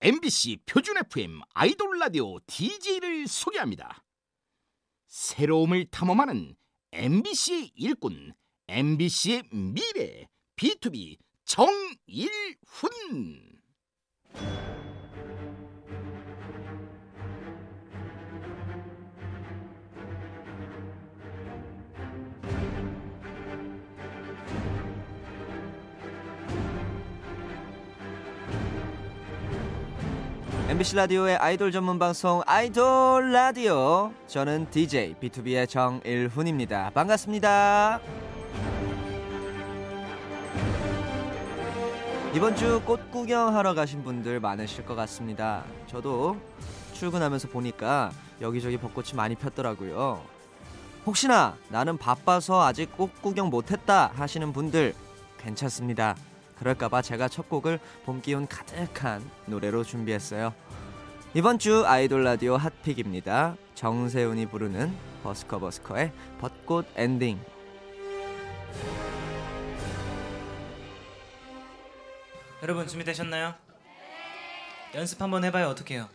MBC 표준 FM 아이돌 라디오 DJ를 소개합니다. 새로움을 탐험하는 MBC의 일꾼, MBC의 미래, B2B 정일훈. MBC 라디오의 아이돌 전문 방송 아이돌 라디오 저는 DJ B2B의 정일훈입니다. 반갑습니다. 이번 주 꽃 구경하러 가신 분들 많으실 것 같습니다. 저도 출근하면서 보니까 여기저기 벚꽃이 많이 폈더라고요. 혹시나 나는 바빠서 아직 꽃 구경 못했다 하시는 분들 괜찮습니다. 그럴까봐 제가 첫 곡을 봄 기운 가득한 노래로 준비했어요. 이번 주 아이돌 라디오 hot pick입니다. 정세운이 부르는 버스커 버스커의 벚꽃 엔딩. 여러분 준비되셨나요? 연습 한번 해봐요. 어떡해요?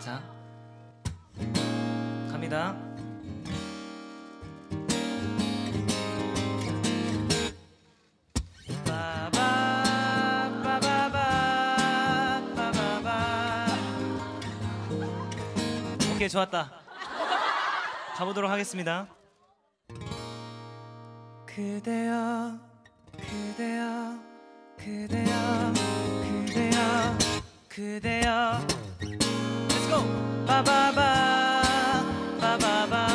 자, 갑니다. 오케이 좋았다. 가보도록 하겠습니다. 그대여, 그대여. 그대여 그대여 그대여 Let's go 빠바바 빠바바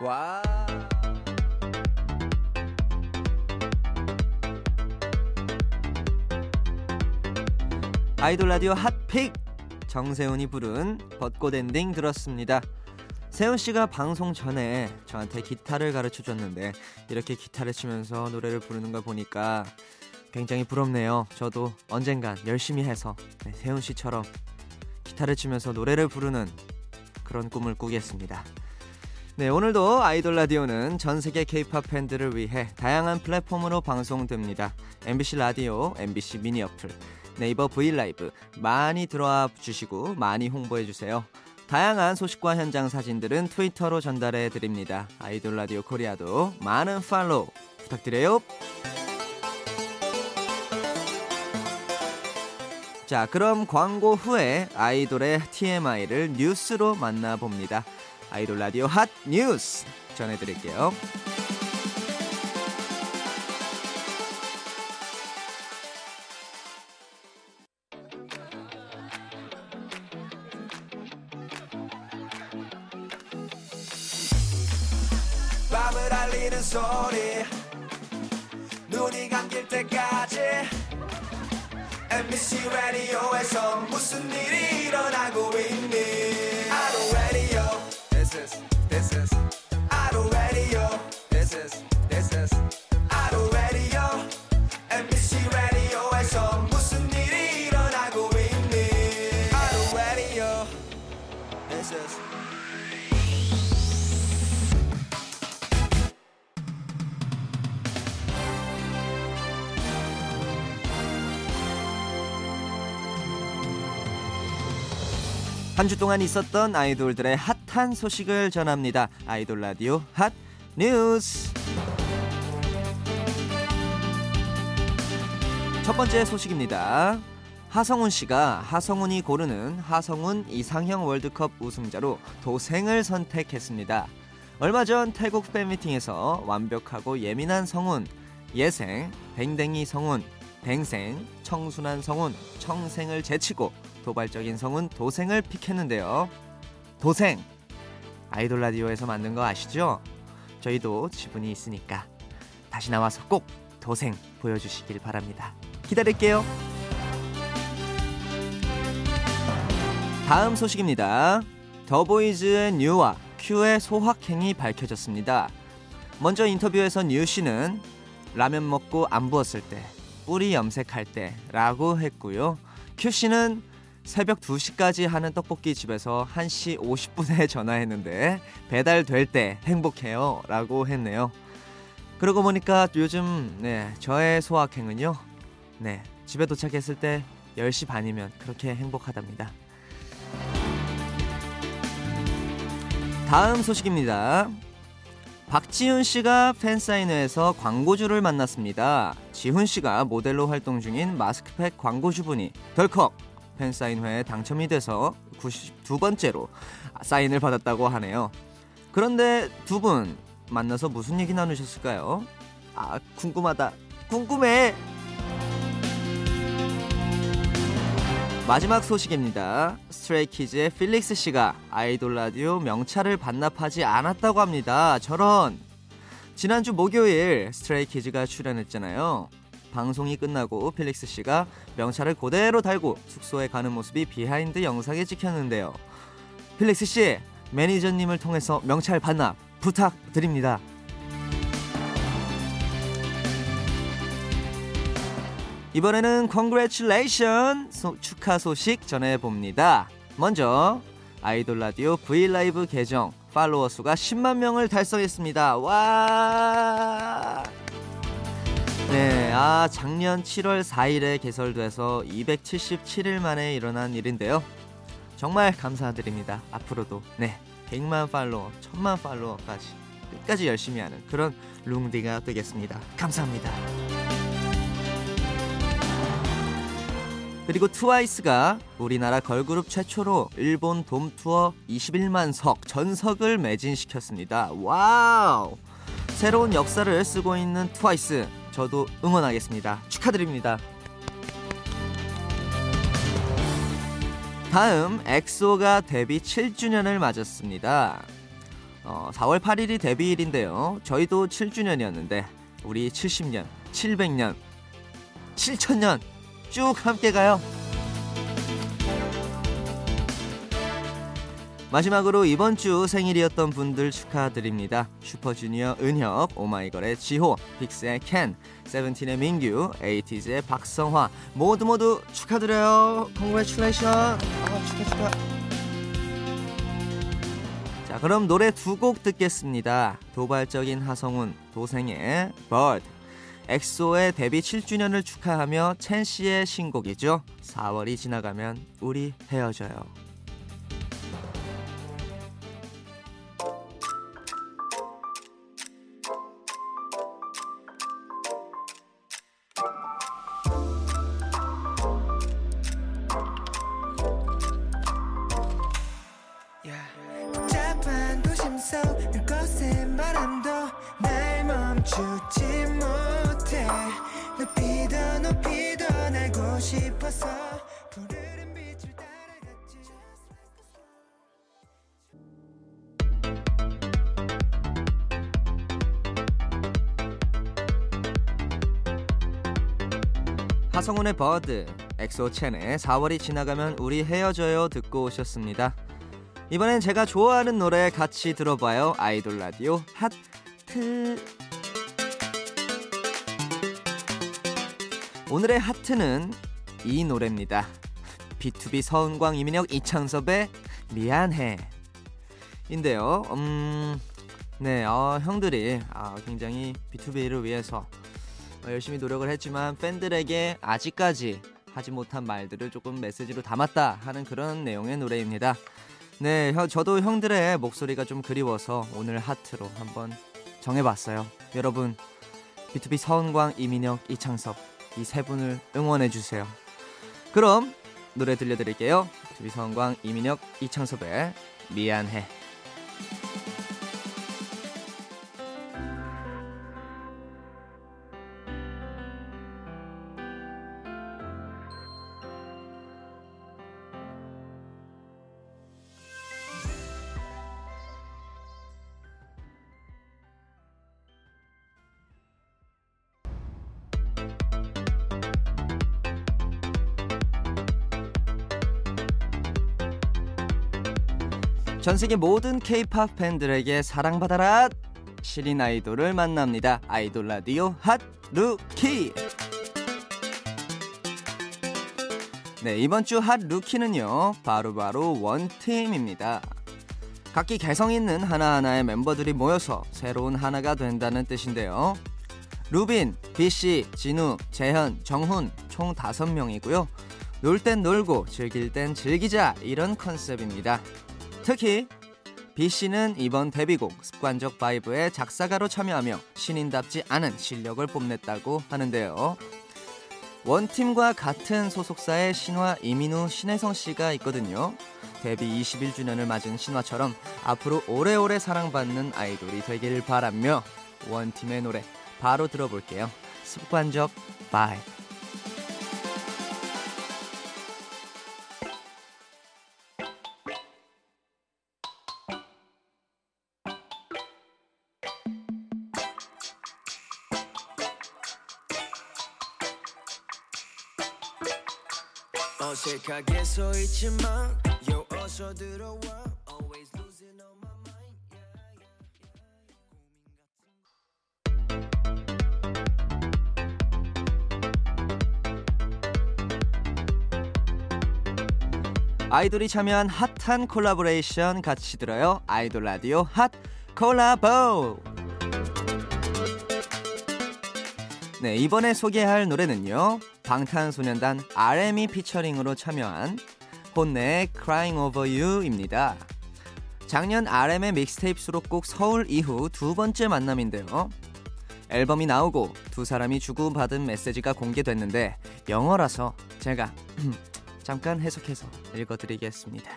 와. 아이돌 라디오 hot pick 정세운이 부른 벚꽃 엔딩 들었습니다. 세운 씨가 방송 전에 저한테 기타를 가르쳐 줬는데 이렇게 기타를 치면서 노래를 부르는 걸 보니까 굉장히 부럽네요. 저도 언젠간 열심히 해서 네, 세운 씨처럼 기타를 치면서 노래를 부르는 그런 꿈을 꾸겠습니다. 네, 오늘도 아이돌 라디오는 전 세계 K-팝 팬들을 위해 다양한 플랫폼으로 방송됩니다. MBC 라디오, MBC 미니 어플, 네이버 브이라이브 많이 들어와 주시고 많이 홍보해 주세요. 다양한 소식과 현장 사진들은 트위터로 전달해 드립니다. 아이돌 라디오 코리아도 많은 팔로우 부탁드려요. 자, 그럼 광고 후에 아이돌의 TMI를 뉴스로 만나봅니다. 아이돌 라디오 핫 뉴스 전해드릴게요. 한 주 동안 있었던 아이돌들의 핫한 소식을 전합니다. 아이돌 라디오 핫 뉴스. 첫 번째 소식입니다. 하성운 씨가 하성운이 고르는 하성운 이상형 월드컵 우승자로 도생을 선택했습니다. 얼마 전 태국 팬미팅에서 완벽하고 예민한 성운, 예생, 뱅댕이 성운, 뱅생, 청순한 성운, 청생을 제치고 도발적인 성운 도생을 pick했는데요. 도생 아이돌 라디오에서 만든 거 아시죠? 저희도 지분이 있으니까 다시 나와서 꼭 도생 보여주시길 바랍니다. 기다릴게요. 다음 소식입니다. 더보이즈의 뉴와 큐의 소확행이 밝혀졌습니다. 먼저 인터뷰에서 뉴 씨는 라면 먹고 안 부었을 때, 뿌리 염색할 때라고 했고요. 큐 씨는 새벽 2시까지 하는 떡볶이 집에서 1시 50분에 전화했는데 배달될 때 행복해요 라고 했네요. 그러고 보니까 요즘 네, 저의 소확행은요. 네, 집에 도착했을 때 10시 반이면 그렇게 행복하답니다. 다음 소식입니다. 박지훈 씨가 팬사인회에서 광고주를 만났습니다. 지훈 씨가 모델로 활동 중인 마스크팩 광고주분이 덜컥 팬사인회에 당첨이 돼서 92번째로 사인을 받았다고 하네요. 그런데 두 분 만나서 무슨 얘기 나누셨을까요? 아, 궁금하다. 궁금해. 마지막 소식입니다. 스트레이키즈의 필릭스 씨가 아이돌 라디오 명찰을 반납하지 않았다고 합니다. 저런. 지난주 목요일 스트레이키즈가 출연했잖아요. 방송이 끝나고 필릭스 씨가 명찰을 그대로 달고 숙소에 가는 모습이 비하인드 영상에 찍혔는데요. 필릭스 씨, 매니저님을 통해서 명찰 반납 부탁드립니다. 이번에는 congratulation 소, 축하 소식 전해봅니다. 먼저 아이돌 라디오 브이라이브 계정 팔로워 수가 10만 명을 달성했습니다. 와! 네, 아 작년 7월 4일에 개설돼서 277일 만에 일어난 일인데요. 정말 감사드립니다. 앞으로도 네 100만 팔로워, 1000만 팔로워까지 끝까지 열심히 하는 그런 룽디가 되겠습니다. 감사합니다. 그리고 트와이스가 우리나라 걸그룹 최초로 일본 돔 투어 21만 석 전석을 매진시켰습니다. 와우! 새로운 역사를 쓰고 있는 트와이스 저도 응원하겠습니다. 축하드립니다. 다음 엑소가 데뷔 7주년을 맞았습니다. 어, 4월 8일이 데뷔일인데요. 저희도 7주년이었는데 우리 70년, 700년, 7000년 쭉 함께 가요. 마지막으로 이번 주 생일이었던 분들 축하드립니다. 슈퍼주니어 은혁, 오마이걸의 지호, 빅스의 켄, 세븐틴의 민규, 에이티즈의 박성화 모두 모두 축하드려요. congratulation. 아, 축하 축하. 자, 그럼 노래 두 곡 듣겠습니다. 도발적인 하성운, 동생의 Bird. 엑소의 데뷔 7주년을 축하하며 첸 씨의 신곡이죠. 4월이 지나가면 우리 헤어져요. 하성운의 Bird, 엑소 첸의 4월이 지나가면 우리 헤어져요 듣고 오셨습니다. 이번엔 제가 좋아하는 노래 같이 들어봐요. 아이돌 라디오 하트. 오늘의 하트는 이 노래입니다. B2B 서은광 이민혁 이창섭의 미안해. 인데요. 음, 네, 어, 형들이 아, 굉장히 B2B를 위해서 어, 열심히 노력을 했지만 팬들에게 아직까지 하지 못한 말들을 조금 메시지로 담았다 하는 그런 내용의 노래입니다. 네, 형, 저도 형들의 목소리가 좀 그리워서 오늘 하트로 한번 정해봤어요. 여러분, B2B 서은광, 이민혁, 이창섭 이 세 분을 응원해 주세요. 그럼 노래 들려드릴게요. B2B 서은광, 이민혁, 이창섭의 미안해. 전 세계 모든 K-팝 팬들에게 사랑받아라 시린 아이돌을 만납니다. 아이돌 라디오 hot rookie. 네, 이번 주 hot rookie는요. 바로 바로 원팀입니다. 각기 개성 있는 하나하나의 멤버들이 모여서 새로운 하나가 된다는 뜻인데요. 루빈, 비씨, 진우, 재현, 정훈 총 5명이고요. 놀 땐 놀고 즐길 땐 즐기자 이런 컨셉입니다. 특히 비씨는 이번 데뷔곡 습관적 바이브의 작사가로 참여하며 신인답지 않은 실력을 뽐냈다고 하는데요. 원팀과 같은 소속사의 신화 이민우 신혜성 씨가 있거든요. 데뷔 21주년을 맞은 신화처럼 앞으로 오래오래 사랑받는 아이돌이 되길 바라며 원팀의 노래 바로 들어볼게요. 습관적 바이. 어색하게 서 있지만 요 어서 들어와 Always losing on my mind yeah, yeah, yeah. 아이돌이 참여한 핫한 콜라보레이션 같이 들어요. 아이돌 라디오 핫 콜라보. 네, 이번에 소개할 노래는요. 방탄소년단 RM이 피처링으로 참여한 혼네의 Crying Over You입니다. 작년 RM의 mixtape 수록곡 서울 이후 두 번째 만남인데요. 앨범이 나오고 두 사람이 주고받은 메시지가 공개됐는데 영어라서 제가 잠깐 해석해서 읽어드리겠습니다.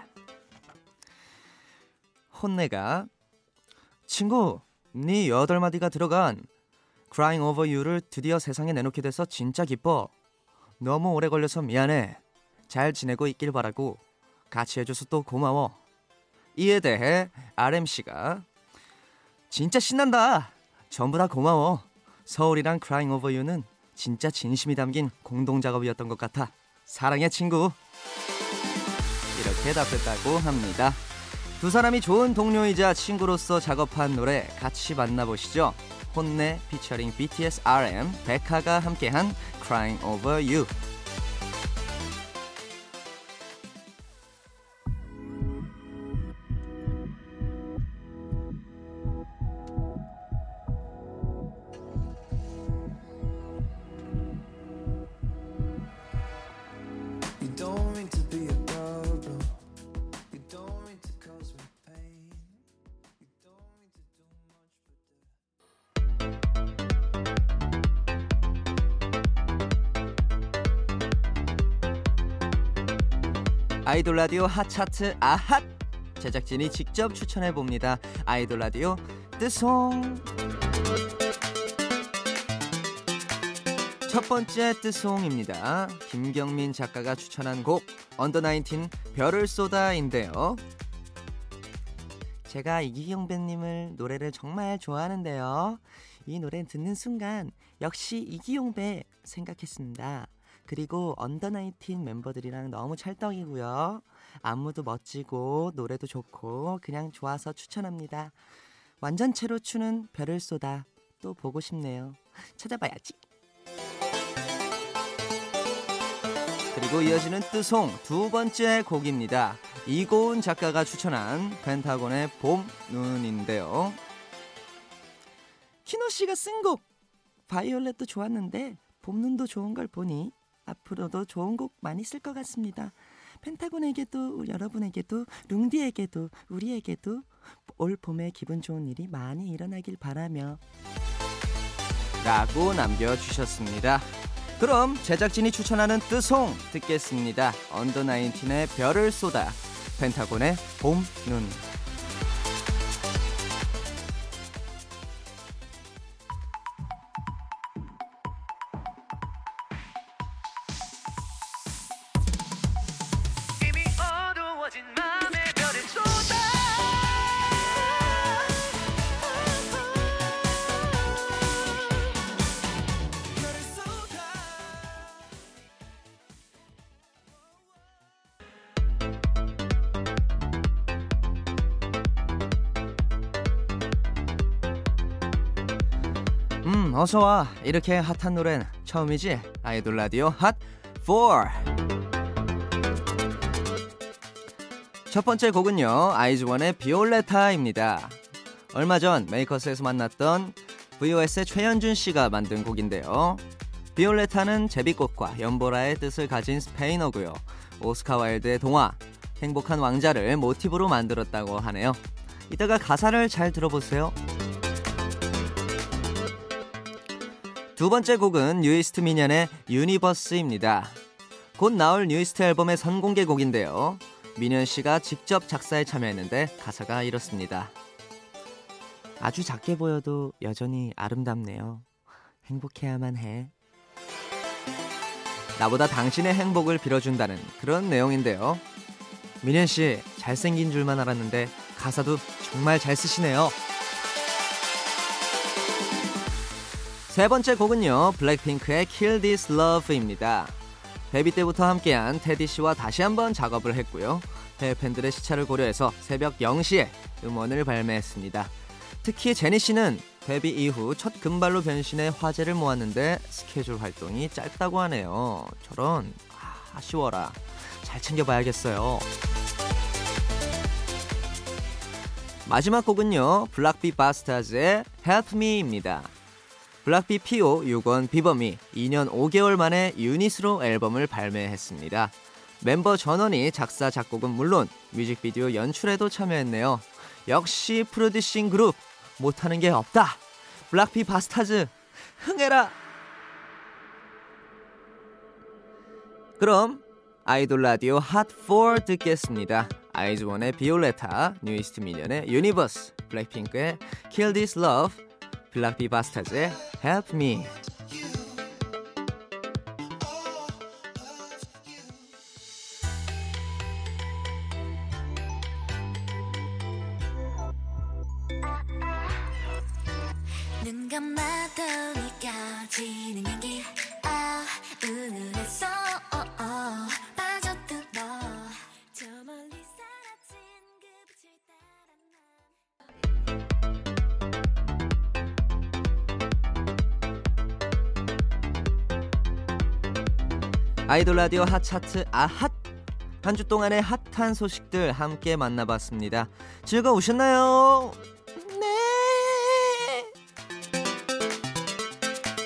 혼내가 친구, 네 여덟 마디가 들어간 Crying Over You를 드디어 세상에 내놓게 돼서 진짜 기뻐. 너무 오래 걸려서 미안해. 잘 지내고 있길 바라고 같이 해줘서 또 고마워. 이에 대해 RM씨가 진짜 신난다. 전부 다 고마워. 서울이랑 Crying Over You는 진짜 진심이 담긴 공동 작업이었던 것 같아. 사랑해 친구. 이렇게 답했다고 합니다. 두 사람이 좋은 동료이자 친구로서 작업한 노래 같이 만나보시죠. 혼내 피처링 BTS RM 백하가 함께한 Crying Over. You 아이돌 라디오 핫 차트 아핫 제작진이 직접 추천해 봅니다. 아이돌 라디오 뜨송 첫 번째 뜨송입니다. 김경민 작가가 추천한 곡 Under Nineteen 별을 쏟아인데요. 제가 이기용배 님을 노래를 정말 좋아하는데요. 이 노래 듣는 순간 역시 이기용배 생각했습니다. 그리고 언더 나인틴 멤버들이랑 너무 찰떡이고요. 안무도 멋지고 노래도 좋고 그냥 좋아서 추천합니다. 완전체로 추는 별을 쏟아 또 보고 싶네요. 찾아봐야지. 그리고 이어지는 뜨송 두 번째 곡입니다. 이고은 작가가 추천한 펜타곤의 봄 눈인데요. 키노 씨가 쓴 곡 Violet도 좋았는데 봄눈도 좋은 걸 보니 앞으로도 좋은 곡 많이 쓸 것 같습니다. 펜타곤에게도 여러분에게도 룽디에게도 우리에게도 올 봄에 기분 좋은 일이 많이 일어나길 바라며 라고 남겨주셨습니다. 그럼 제작진이 추천하는 뜨송 듣겠습니다. Under Nineteen의 별을 쏟아 펜타곤의 봄 눈. 음, 어서 와. 이렇게 핫한 노래는 처음이지? 아이돌 라디오 핫 4. 첫 번째 곡은요 아이즈원의 Violeta입니다. 얼마 전 메이커스에서 만났던 VOS의 최현준 씨가 만든 곡인데요. Violeta는 제비꽃과 연보라의 뜻을 가진 스페인어고요. 오스카 와일드의 동화 행복한 왕자를 모티브로 만들었다고 하네요. 이따가 가사를 잘 들어보세요. 두 번째 곡은 뉴이스트 민현의 Universe입니다. 곧 나올 뉴이스트 앨범의 선공개 곡인데요. 민현 씨가 직접 작사에 참여했는데 가사가 이렇습니다. 아주 작게 보여도 여전히 아름답네요. 행복해야만 해. 나보다 당신의 행복을 빌어준다는 그런 내용인데요. 민현 씨 잘생긴 줄만 알았는데 가사도 정말 잘 쓰시네요. 세 번째 곡은요 블랙핑크의 Kill This Love입니다. 데뷔 때부터 함께한 테디 씨와 다시 한번 작업을 했고요. 해외 팬들의 시차를 고려해서 새벽 0시에 음원을 발매했습니다. 특히 제니 씨는 데뷔 이후 첫 금발로 변신해 화제를 모았는데 스케줄 활동이 짧다고 하네요. 저런 아, 아쉬워라. 잘 챙겨봐야겠어요. 마지막 곡은요 블락비 바스타즈의 Help Me입니다. 블락비 피오 6원 비범이 2년 5개월 만에 유닛으로 앨범을 발매했습니다. 멤버 전원이 작사 작곡은 물론 뮤직비디오 연출에도 참여했네요. 역시 프로듀싱 그룹 못하는 게 없다. 블락비 바스타즈 흥해라. 그럼 아이돌 라디오 핫4 듣겠습니다. 아이즈원의 Violeta, 뉴이스트 민현의 Universe, 블랙핑크의 Kill This Love, 블락비 바스타즈의 Help Me. 아이돌 라디오 핫 차트 아핫 한 주 동안의 핫한 소식들 함께 만나봤습니다. 즐거우셨나요? 네.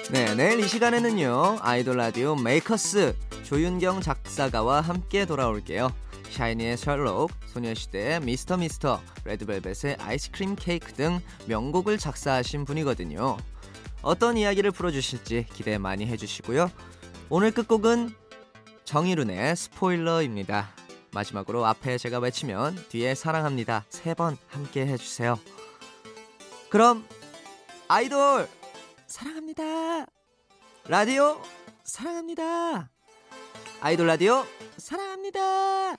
네, 내일 이 시간에는요 아이돌 라디오 메이커스 조윤경 작사가와 함께 돌아올게요. 샤이니의 셜록, 소녀시대의 미스터 미스터, 레드벨벳의 아이스크림 케이크 등 명곡을 작사하신 분이거든요. 어떤 이야기를 풀어주실지 기대 많이 해주시고요. 오늘 끝곡은 정일훈의 스포일러입니다. 마지막으로 앞에 제가 외치면 뒤에 사랑합니다 세 번 함께 해주세요. 그럼 아이돌 사랑합니다. 라디오 사랑합니다. 아이돌 라디오 사랑합니다.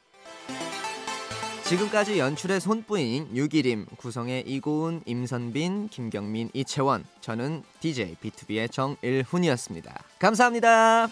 지금까지 연출의 손뿌인 유기림, 구성의 이고은, 임선빈, 김경민, 이채원, 저는 DJ B2B의 정일훈이었습니다. 감사합니다.